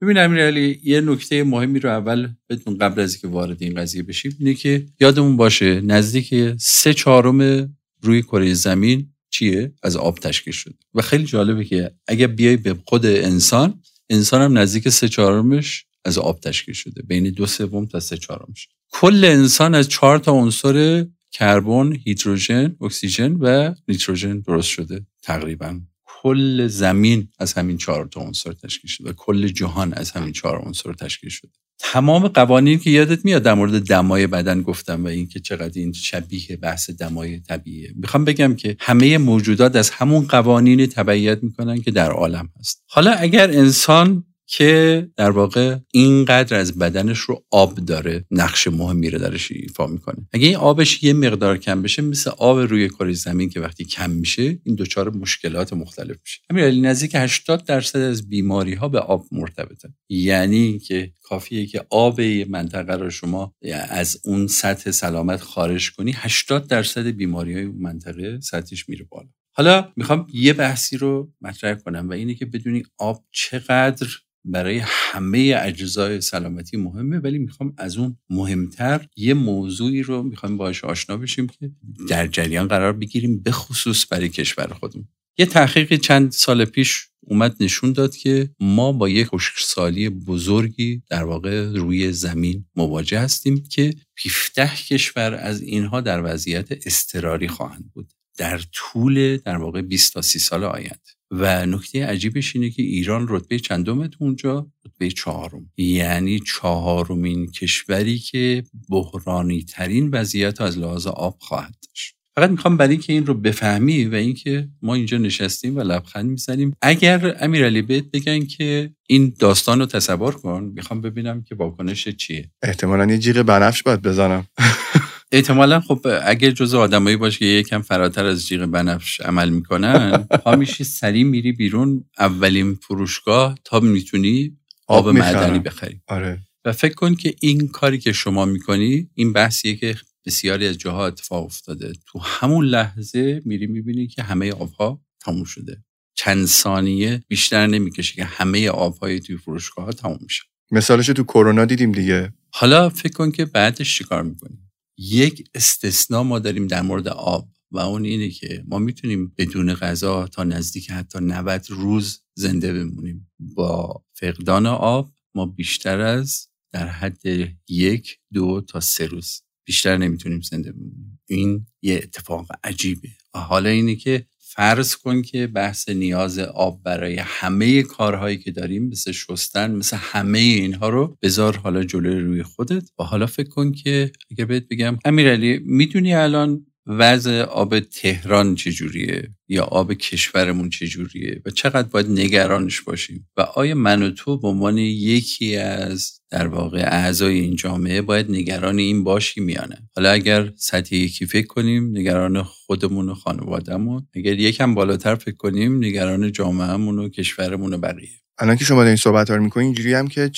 ببین امیرعلی یه نکته مهمی رو اول بدون قبل از اینکه وارد این قضیه بشیم اینه که یادمون باشه نزدیک سه چهارم روی کره زمین چیه؟ از آب تشکیل شده. و خیلی جالبه که اگه بیای به خود انسان انسان هم نزدیک سه چهارمش از آب تشکیل شده. بین دو سوم تا سه چهارمش. کل انسان از چهار تا عنصر کربن، هیدروژن، اکسیژن و نیتروژن درست شده تقریبا. کل زمین از همین چهار تا عنصر تشکیل شده و کل جهان از همین چهار عنصر تشکیل شده. تمام قوانین که یادت میاد در مورد دمای بدن گفتم و اینکه چقدر این شبیه بحث دمای طبیعیه. می‌خوام بگم که همه موجودات از همون قوانین تبعیت می‌کنن که در عالم هست. حالا اگر انسان که در واقع اینقدر از بدنش رو آب داره نقش مهمی رو درش ایفا می‌کنه. اگه این آبش یه مقدار کم بشه مثل آب روی کره زمین که وقتی کم میشه این دچار مشکلات مختلف میشه. همین نزدیک 80 درصد از بیماری ها به آب مرتبطه. یعنی که کافیه که آب منطقه رو شما از اون سطح سلامت خارج کنی 80 درصد بیماری های منطقه سطحش میره بالا. حالا می‌خوام یه بحثی رو مطرح کنم و اینه که بدونی آب چقدر برای همه اجزای سلامتی مهمه ولی می‌خوام از اون مهمتر یه موضوعی رو می‌خوایم باش آشنا بشیم که در جریان قرار بگیریم به خصوص برای کشور خودمون. یه تحقیق چند سال پیش اومد نشون داد که ما با یک خشکسالی بزرگی در واقع روی زمین مواجه هستیم که 17 کشور از اینها در وضعیت استراری خواهند بود. در طول در واقع 20 تا 30 سال آینده. و نکته عجیبش اینه که ایران رتبه چندمه تو اونجا؟ رتبه چهارم. یعنی چهارمین کشوری که بحرانی ترین وضعیت از لحاظ آب خواهد داشت. فقط می‌خوام برای اینکه این رو بفهمی و اینکه ما اینجا نشستیم و لبخند می‌زنیم اگر امیرعلی بهت بگن که این داستان رو تصور کن می‌خوام ببینم که واکنش چیه. احتمالا یه جیغ بنفش باید بزنم. احتمالا خب اگر جزء آدمایی باشه که یکم فراتر از جیغ بنفش عمل می‌کنن پا میشی سریع میری بیرون اولین فروشگاه تا می‌تونی آب, آب معدنی بخری. آره. و فکر کن که این کاری که شما می‌کنی این بحثیه که بسیاری از جاها اتفاق افتاده. تو همون لحظه میری می‌بینی که همه آبها تموم شده. چند ثانیه بیشتر نمی‌کشه که همه آبهای توی فروشگاه ها تموم میشه مثالش تو کرونا دیدیم دیگه. حالا فکر کن که بعدش چیکار می‌کنیم یک استثنا ما داریم در مورد آب و اون اینه که ما می‌تونیم بدون غذا تا نزدیک حتی 90 روز زنده بمونیم. با فقدان آب ما بیشتر از در حد یک دو تا سه روز بیشتر نمی‌تونیم زنده بمونیم. این یه اتفاق عجیبه. و حالا اینه که فرض کن که بحث نیاز آب برای همه کارهایی که داریم مثل شستن مثل همه اینها رو بذار حالا جلوی روی خودت. و حالا فکر کن که اگر بهت بگم امیرعلی می‌دونی الان وضع آب تهران چجوریه؟ یا آب کشورمون چجوریه؟ و چقدر باید نگرانش باشیم؟ و آیا من و تو به عنوان یکی از در واقع اعضای این جامعه باید نگران این باشی میانه حالا اگر سطح یکی فکر کنیم نگران خودمون و خانوادهمون. اگر یکم بالاتر فکر کنیم نگران جامعهمون و کشورمون و بقیه. الان که شما این صحبت ها رو می‌کنین اینجوری هم که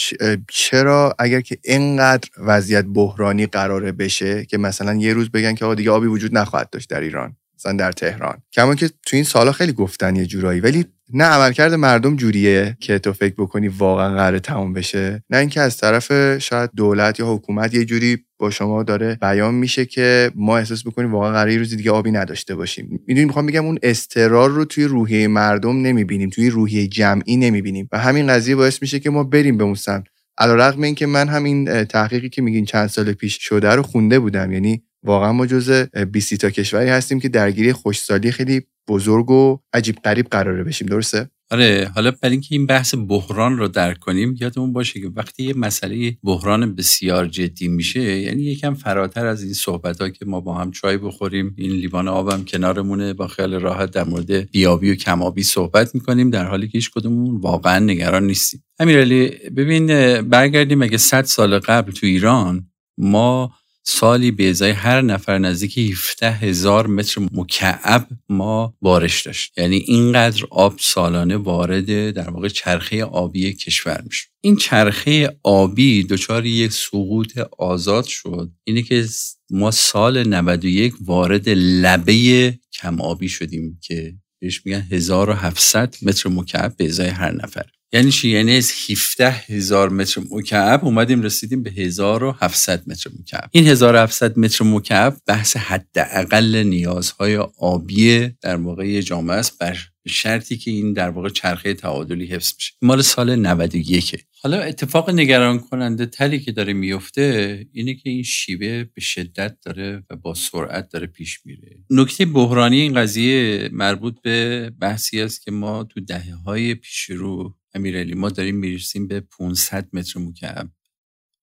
چرا اگر که اینقدر وضعیت بحرانی قراره بشه که مثلا یه روز بگن که آقا دیگه آبی وجود نخواهد داشت در ایران مثلا در تهران. کما که تو این سالا خیلی گفتن یه جورایی ولی نه عملکرد مردم جوریه که تو فکر بکنی واقعا قرار تموم بشه. نه اینکه از طرف شاید دولت یا حکومت یه جوری با شما داره بیان میشه که ما احساس بکنیم واقعا قرار یه روزی دیگه آبی نداشته باشیم. می‌دونی می‌خوام بگم اون استرار رو توی روحیه مردم نمی‌بینیم توی روحیه جمعی نمی‌بینیم و همین قضیه باعث میشه که ما بریم به اون سمت. علیرغم اینکه من همین تحقیقی که میگین چند سال پیش شده رو خونده بودم یعنی واقعا ما جز 20 تا کشوری هستیم که درگیری خوشسالی خیلی بزرگ و عجیب قریب قراره بشیم درسته؟ آره حالا برای اینکه این بحث بحران رو درک کنیم یادمون باشه که وقتی یه مسئله بحران بسیار جدی میشه یعنی یکم فراتر از این صحبت ها که ما با هم چای بخوریم این لیوان آبم کنارمونه با خیال راحت در مورد بیابی و کمابی صحبت می‌کنیم در حالی که هیچ کدومون واقعا نگران نیستیم. امیرعلی ببین برگردیم اگه 100 سال قبل تو ایران ما سالی به ازای هر نفر نزدیک 17 هزار متر مکعب ما بارش داشت. یعنی اینقدر آب سالانه وارد در واقع چرخه آبی کشور میشه این چرخه آبی دچار یک سقوط آزاد شد. اینه که ما سال 91 وارد لبه کم آبی شدیم که بهش میگن 1700 متر مکعب به ازای هر نفر. یعنی چی؟ یعنی از 17 هزار متر مکعب اومدیم رسیدیم به 1700 متر مکعب. این 1700 متر مکعب بحث حداقل نیازهای آبی در واقع جامعه است بر شرطی که این در واقع چرخه تعادلی حفظ میشه مال سال 91 حالا اتفاق نگران کننده تلی که داره میفته اینه که این شیوه به شدت داره و با سرعت داره پیش میره. نکته بحرانی این قضیه مربوط به بحثی است که ما تو دهه های پیش رو امیرعلی ما داریم می‌رسیم به 500 متر مکعب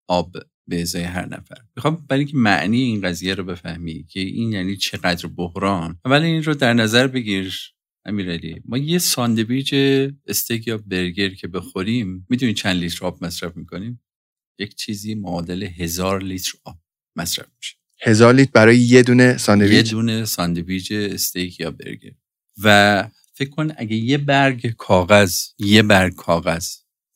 آب به ازای هر نفر. می‌خوام برای اینکه معنی این قضیه رو بفهمی که این یعنی چقدر بحران. اول این رو در نظر بگیر امیرعلی. ما یه ساندویچ استیک یا برگر که بخوریم می‌دونی چند لیتر آب مصرف می‌کنیم؟ یک چیزی معادل هزار لیتر آب مصرف میشه. هزار لیتر برای یه دونه ساندویچ؟ یه دونه ساندویچ استیک یا برگر. و فکر کن اگه یه برگ کاغذ یه برگ کاغذ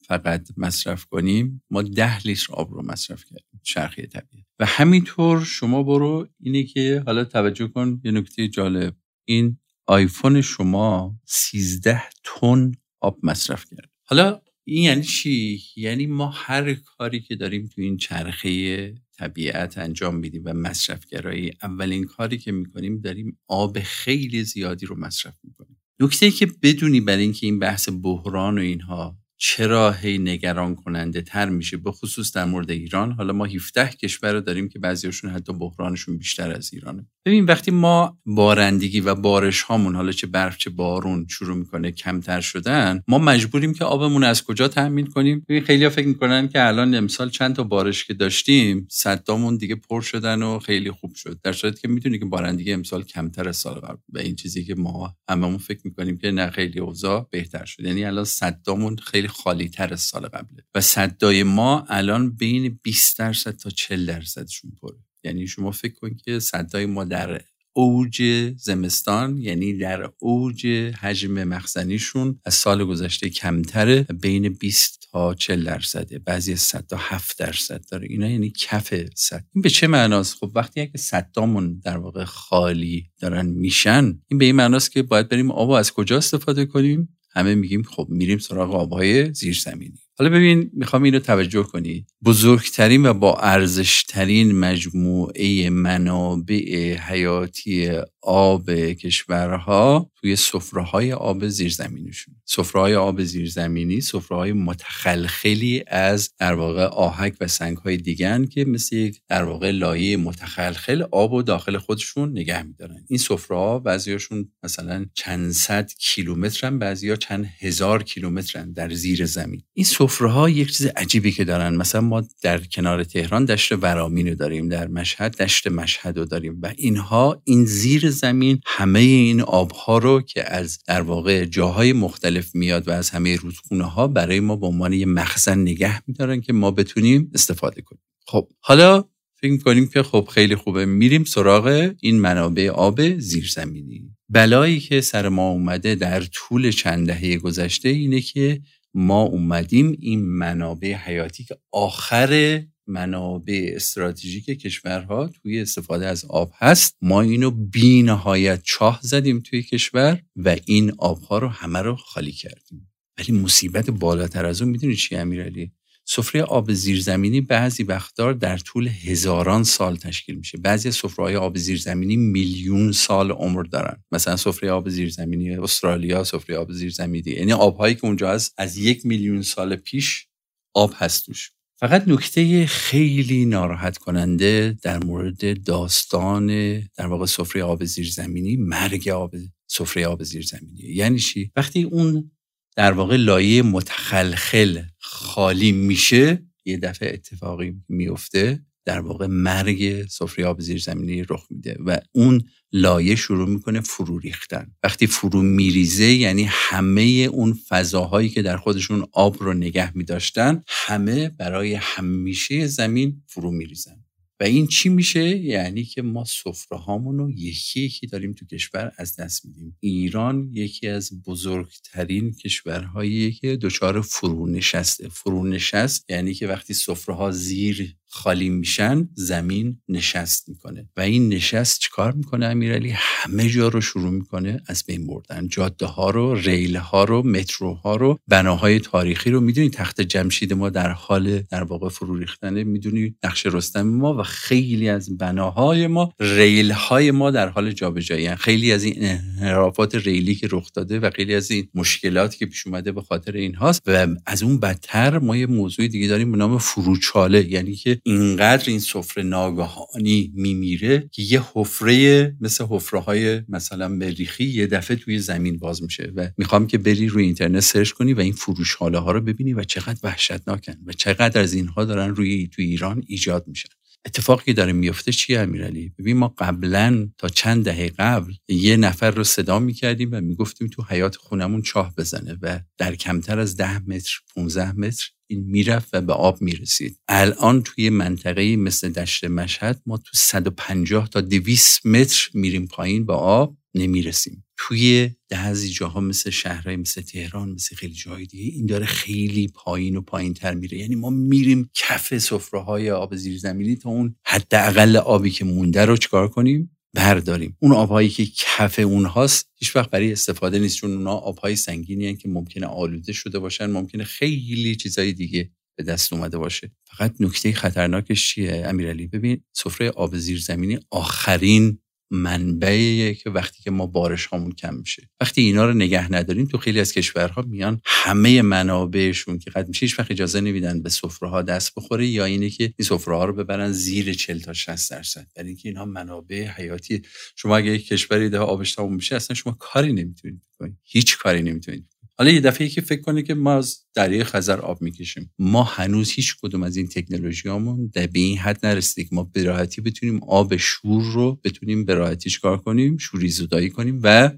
فقط مصرف کنیم ما ده لیتر آب رو مصرف کردیم شرخی طبیعی. و همینطور شما برو اینه که حالا توجه کن یه نکته جالب. این آیفون شما 13 تن آب مصرف کرد. حالا این یعنی چی؟ یعنی ما هر کاری که داریم تو این چرخه طبیعت انجام میدیم و مصرفگرایی اولین کاری که می‌کنیم داریم آب خیلی زیادی رو مصرف می‌کنیم. نکته که بدونی برای اینکه این بحث بحران و اینها چرا هی نگران کننده تر میشه؟ به خصوص در مورد ایران. حالا ما 17 کشور رو داریم که بعضیاشون حتی بحرانشون بیشتر از ایرانه. ببین وقتی ما بارندگی و بارش هامون حالا چه برف چه بارون شروع می‌کنه کمتر شدن ما مجبوریم که آبمون از کجا تامین کنیم؟ ببین خیلی فکر می‌کنن که الان امسال چند تا بارش که داشتیم صدامون دیگه پر شدن و خیلی خوب شد. در صورتی که می‌دونی که بارندگی امسال کمتر از سال قبل. و این چیزی که ما هممون فکر می‌کنیم که نه خیلی اوضاع بهتر شد. یعنی الان صدامون خیلی خالی تر از سال قبله. و صدای ما الان بین 20 درصد تا 40 درصدشون پره. یعنی شما فکر کن که صدای ما در اوج زمستان یعنی در اوج حجم مخزنیشون از سال گذشته کمتره بین 20 تا 40 درصده. بعضی 100 تا 7 درصد داره. اینا یعنی کف صد. این به چه معناست؟ خب وقتی اگه صدامون در واقع خالی دارن میشن این به این معناست که باید بریم آب از کجا استفاده کنیم؟ همه میگیم خب میریم سراغ آبهای زیرزمینی. حالا ببین می‌خوام اینو توجه کنی. بزرگترین و با ارزشترین مجموعه منابع حیاتی آب کشورها توی سفره های آب زیرزمینیشون سفره های آب زیرزمینی سفره های متخلخلی از در واقع آهک و سنگ های دیگن که مثل یک در واقع لایه متخلخل آب و داخل خودشون نگه میدارن. این سفره ها بعضیاشون مثلا چند صد کیلومترن بعضیا چند هزار کیلومترن در زیر زمین. این سفره ها یک چیز عجیبی که دارن. مثلا ما در کنار تهران دشت ورامین رو داریم در مشهد دشت مشهد رو داریم و اینها این زیر زمین همه این آبها رو که از در واقع جاهای مختلف میاد و از همه رودخونه ها برای ما به عنوان یه مخزن نگه میدارن که ما بتونیم استفاده کنیم. خب حالا فکر کنیم که خب خیلی خوبه. میریم سراغ این منابع آب زیرزمینی بلایی که سر ما اومده در طول چند دهه گذشته اینه که ما اومدیم این منابع حیاتی که آخر منابع استراتژیک کشورها توی استفاده از آب هست ما اینو بی نهایت چاه زدیم توی کشور و این آبها رو همه رو خالی کردیم. ولی مصیبت بالاتر از اون می‌دونی چی امیرعلی؟ سفره آب زیرزمینی بعضی وقتار در طول هزاران سال تشکیل میشه. بعضی سفره آب زیرزمینی میلیون سال عمر دارن. مثلا سفره آب زیرزمینی استرالیا سفره آب زیرزمینی یعنی آبهایی که اونجا هست از یک میلیون سال پیش آب هست توش. فقط نکته خیلی ناراحت کننده در مورد داستان در واقع سفره آب زیرزمینی مرگ آب سفره آب زیرزمینی. یعنی چی؟ وقتی اون در واقع لایه متخلخل خالی میشه یه دفعه اتفاقی میفته در واقع مرگ سفره آب زیرزمینی رخ میده و اون لایه شروع می‌کنه فرو ریختن. وقتی فرو میریزه یعنی همه اون فضاهایی که در خودشون آب رو نگه میداشتن همه برای همیشه زمین فرو میریزن. و این چی میشه؟ یعنی که ما سفره هامون رو یکی یکی داریم تو کشور از دست میدیم. ایران یکی از بزرگترین کشورهایی که دچار فرونشسته. فرونشست یعنی که وقتی سفره ها زیر خالی میشن زمین نشست می‌کنه. و این نشست چیکار می‌کنه امیرعلی همه جا رو شروع می‌کنه از بین بردن. جاده ها رو ریل ها رو متروها رو بناهای تاریخی رو. می‌دونی تخت جمشید ما در حال در واقع فرو ریختنه. می‌دونی نقش رستم ما و خیلی از بناهای ما ریل های ما در حال جابجایی خیلی از این انحرافات ریلی که رخ داده و خیلی از این مشکلاتی که پیش اومده به خاطر این هاست و از اون بدتر ما یه موضوع دیگه داریم به نام فروچاله. یعنی که اینقدر این سفره ناگهانی میمیره که یه حفره مثل حفره های مثلا مریخی یه دفعه توی زمین باز میشه و می‌خوام که بری روی اینترنت search کنی و این فروچاله ها رو ببینی و چقدر وحشتناکن و چقدر از اینها دارن روی تو ایران ایجاد میشن. اتفاقی که داره میفته چیه امیرعلی؟ ببین ما قبلا تا چند دهه قبل یه نفر رو صدا می‌کردیم و می‌گفتیم تو حیات خونمون چاه بزنه و در کمتر از ده متر 15 متر این می‌رفت و به آب می‌رسید. الان توی منطقه مثل دشت مشهد ما تو 150 تا 200 متر میریم پایین با آب نمی‌رسیم. توی بعضی جاها مثل شهرهای مثل تهران مثل خیلی جای دیگه این داره خیلی پایین و پایین تر میره. یعنی ما میریم کف سفره های آب زیرزمینی تا اون حداقل آبی که مونده رو چکار کنیم؟ برداریم. اون آبهایی که کف اونهاست هیچ وقت برای استفاده نیست چون اونها آبهای سنگینی که ممکنه آلوده شده باشن ممکنه خیلی چیزای دیگه به دست اومده باشه. فقط نکته خطرناکش چیه؟ امیرعلی ببین سفره آب زیرزمینی آخرین منبعیه که وقتی که ما بارش هامون کم میشه. وقتی اینا رو نگه نداریم تو خیلی از کشورها میان همه منابعشون که قد میشه وقت اجازه نمیدن به سفره ها دست بخوره یا اینه که این سفره ها رو ببرن زیر 40 تا 60 درصد. برای اینکه اینها منابع حیاتی. شما اگه یک کشوری ده آبش تموم میشه اصلا شما کاری نمی‌تونید بکنید. هیچ کاری نمی‌تونید حالا یه دفعه که فکر کنه که ما از دریای خزر آب می‌کشیم. ما هنوز هیچ کدوم از این تکنولوژیامون به این حد نرسیده که ما به راحتی بتونیم آب شور رو بتونیم به راحتی چکار کنیم؟ شوری زدایی کنیم و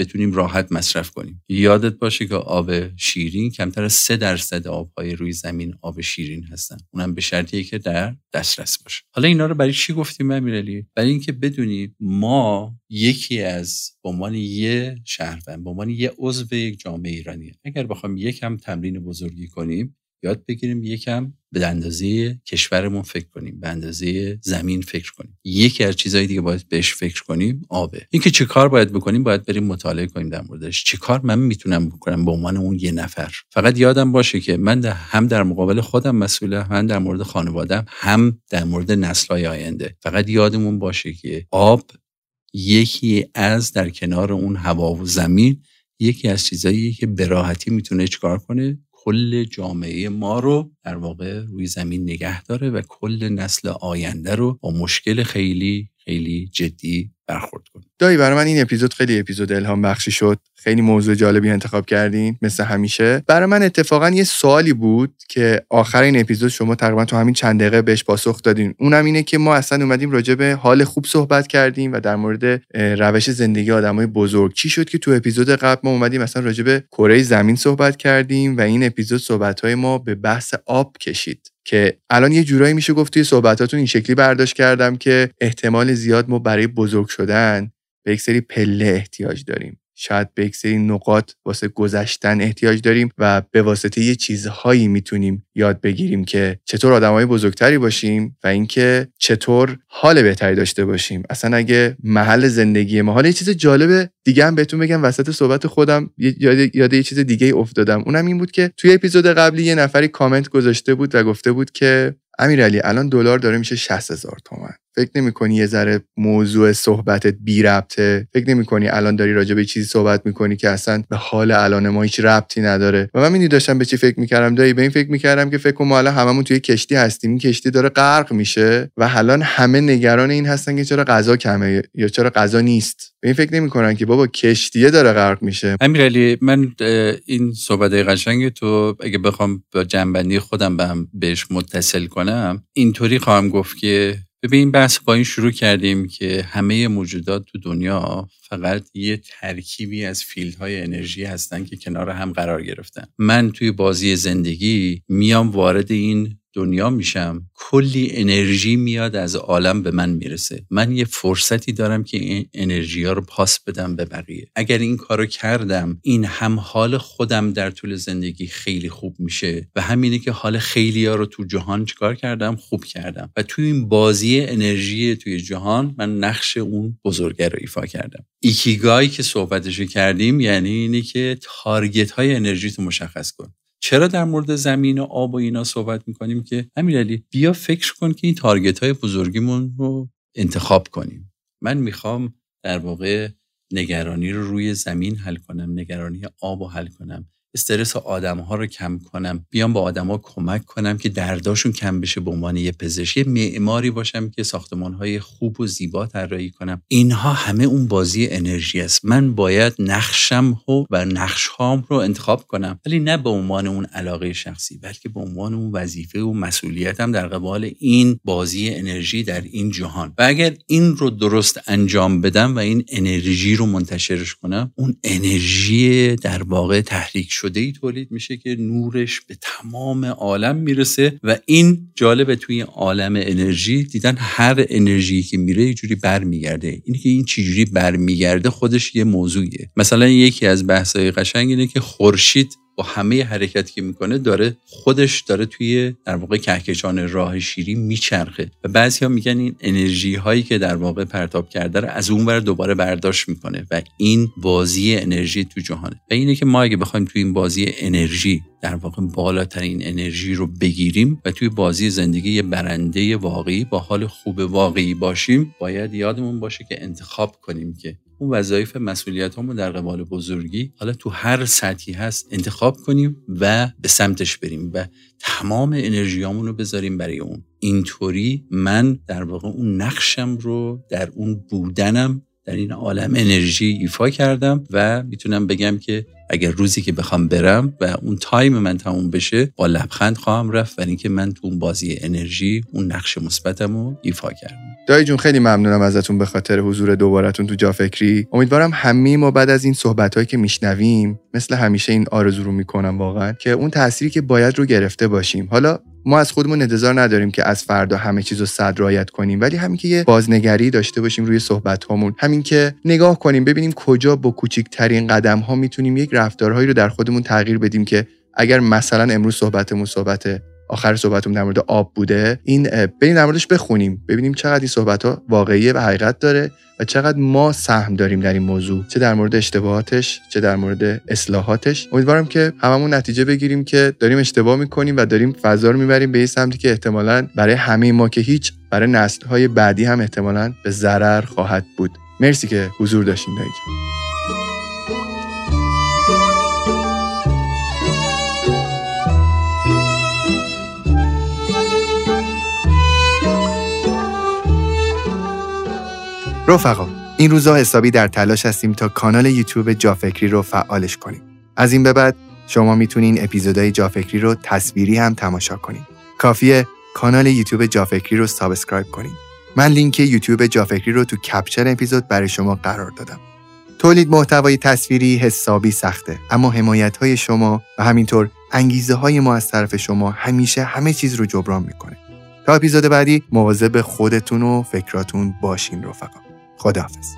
بتونیم راحت مصرف کنیم. یادت باشه که آب شیرین کمتر از سه درصد آبهای روی زمین آب شیرین هستن. اونم به شرطی که در دسترس باشه. حالا اینا رو برای چی گفتیم امیرعلی؟ برای اینکه بدونی ما یکی از به عنوان یه شهروند به عنوان یه عضو یک جامعه ایرانی اگر بخوام یکم تمرین بزرگی کنیم یاد بگیریم یکم به اندازه کشورمون فکر کنیم به اندازه زمین فکر کنیم. یکی از چیزهایی دیگه باید بهش فکر کنیم آبه اینکه چه کار باید بکنیم باید بریم مطالعه کنیم در موردش. چه کار من می‌تونم بکنم به عنوان اون یه نفر؟ فقط یادم باشه که من هم در مقابل خودم مسئوله هم در مورد خانوادم هم در مورد نسلهای آینده. فقط یادمون باشه که آب یکی از در کنار اون هوا و زمین یکی از چیزایی که به راحتی می‌تونه چیکار کنه؟ کل جامعه ما رو در واقع روی زمین نگه داره و کل نسل آینده رو با مشکل خیلی خیلی جدی برخورد کنیم دایی برای من این اپیزود خیلی اپیزود الهام بخشی شد. خیلی موضوع جالبی انتخاب کردین مثل همیشه. برای من اتفاقا یه سوالی بود که آخر این اپیزود شما تقریبا تو همین چند دقیقه بهش پاسخ دادین. اونم اینه که ما اصلا اومدیم راجع به حال خوب صحبت کردیم و در مورد روش زندگی آدمای بزرگ. چی شد که تو اپیزود قبل ما اومدیم اصلا راجع به کره زمین صحبت کردیم و این اپیزود صحبت های ما به بحث آب کشید. که الان یه جورایی میشه گفت توی صحبتاتون این شکلی برداشت کردم که احتمال زیاد ما برای بزرگ شدن به یک سری پله احتیاج داریم. شاید به یک سری نقاط واسه گذشتن احتیاج داریم و به واسطه یه چیزهایی می‌تونیم یاد بگیریم که چطور آدمای بزرگتری باشیم و اینکه چطور حال بهتری داشته باشیم. اصلا اگه محل زندگی ما حالا یه چیز جالب دیگه هم بهتون بگم وسط صحبت خودم یاد, یاد یه چیز دیگه افتادم. اونم این بود که توی اپیزود قبلی یه نفری کامنت گذاشته بود و گفته بود که امیرعلی الان دلار داره میشه 60 هزار تومن. فکر نمی کنی یه ذره موضوع صحبتت بی ربطه؟ فکر نمی کنی الان داری راجع به چیزی صحبت می‌کنی که اصلا به حال الان ما هیچ ربطی نداره؟ و من می‌دونی داشتم به چی فکر می‌کردم دایی به این فکر می‌کردم که فکر کنم ما الان هممون توی کشتی هستیم. این کشتی داره غرق میشه و الان همه نگران این هستن که چرا غذا کمه یا چرا غذا نیست. به این فکر نمی‌کنن که بابا کشتیه داره غرق میشه. امیرعلی من این صحبت قشنگ تو اگه بخوام با جنبندی خودم به هم بهش متصل کنم اینطوری خواهم گفت که ببین بحث با این شروع کردیم که همه موجودات تو دنیا فقط یه ترکیبی از فیلدهای انرژی هستن که کنار هم قرار گرفتن. من توی بازی زندگی میام وارد این دنیا میشم کلی انرژی میاد از عالم به من می‌رسه. من یه فرصتی دارم که این انرژی ها رو پاس بدم به بقیه. اگر این کارو کردم این هم حال خودم در طول زندگی خیلی خوب میشه و همینه که حال خیلی ها رو تو جهان چکار کردم؟ خوب کردم. و توی این بازی انرژی توی جهان من نقش اون بزرگه رو ایفا کردم. ایکیگای که صحبتشو کردیم یعنی اینه که تارگت های انرژی تو مشخص کن. چرا در مورد زمین و آب و اینا صحبت می‌کنیم که امیرعلی بیا فکر کن که این تارگت های بزرگیمون رو انتخاب کنیم. من می‌خوام در واقع نگرانی رو روی زمین حل کنم نگرانی آب رو حل کنم. استرس آدم ها رو کم کنم بیام با آدما کمک کنم که درداشون کم بشه به عنوان یه پزشک معماری باشم که ساختمان های خوب و زیبا طراحی کنم. اینها همه اون بازی انرژی است. من باید نقشم و نقش هام رو انتخاب کنم. ولی نه به عنوان اون علاقه شخصی بلکه به عنوان اون وظیفه و مسئولیتم در قبال این بازی انرژی در این جهان. و اگر این رو درست انجام بدم و این انرژی رو منتشرش کنم اون انرژی در واقع تحریک شده ای تولید میشه که نورش به تمام عالم می‌رسه و این جالبه توی عالم انرژی دیدن هر انرژی که میره یه جوری برمیگرده. این که این چجوری برمیگرده خودش یه موضوعیه. مثلا یکی از بحث‌های قشنگ اینه که خورشید با همه حرکتی که می‌کنه داره خودش داره توی در واقع کهکشان راه شیری میچرخه. و بعضی ها میگن این انرژی هایی که در واقع پرتاب کرده رو از اون ور دوباره برداشت می‌کنه و این بازی انرژی تو جهانه. و اینه که ما اگه بخوایم توی این بازی انرژی در واقع بالاترین انرژی رو بگیریم و توی بازی زندگی یه برنده واقعی با حال خوب واقعی باشیم باید یادمون باشه که انتخاب کنیم که اون وظایف مسئولیت رو در قبال بزرگی حالا تو هر سطحی هست انتخاب کنیم و به سمتش بریم و تمام انرژیامون رو بذاریم برای اون. اینطوری من در واقع اون نقشم رو در اون بودنم در این عالم انرژی ایفا کردم و می‌تونم بگم که اگر روزی که بخوام برم و اون time من تموم بشه با لبخند خواهم رفت و اینکه من تو اون بازی انرژی اون نقش مثبتم رو ایفا کردم. دایی جون خیلی ممنونم ازتون به خاطر حضور دوبارتون تو جا فکری امیدوارم همه ما بعد از این صحبت که میشنویم مثل همیشه این آرزو رو می‌کنم واقعا که اون تأثیری که باید رو گرفته باشیم. حالا ما از خودمون انتظار نداریم که از فردا همه چیز رو صد رایت کنیم ولی همین که یه بازنگری داشته باشیم روی صحبت هامون همین که نگاه کنیم ببینیم کجا با کوچکترین قدم ها می‌تونیم یک رفتارهایی رو در خودمون تغییر بدیم که اگر مثلا امروز صحبتمون صحبت آخر صحبتمون در مورد آب بوده. این بریم در موردش بخونیم. ببینیم چقدر این صحبت ها واقعیه و حقیقت داره و چقدر ما سهم داریم در این موضوع. چه در مورد اشتباهاتش چه در مورد اصلاحاتش. امیدوارم که هممون نتیجه بگیریم که داریم اشتباه می‌کنیم و داریم فضا رو می‌بریم به این سمتی که احتمالا برای همه ما که هیچ برای نسل های بعدی هم احتمالا به ضرر خواهد بود. مرسی که حضور داشتین دایید رفقا این روزا حسابی در تلاش هستیم تا کانال یوتیوب جافکری رو فعالش کنیم. از این به بعد شما می‌تونین اپیزودهای جافکری رو تصویری هم تماشا کنید کافیه کانال یوتیوب جافکری رو subscribe کنید من لینک یوتیوب جافکری رو تو caption اپیزود برای شما قرار دادم. تولید محتوای تصویری حسابی سخته اما حمایت های شما و همینطور انگیزه های ما از طرف شما همیشه همه چیز رو جبران می‌کنه. تا اپیزود بعدی مواظب خودتون و فکراتون باشین رفقا. خداحافظ.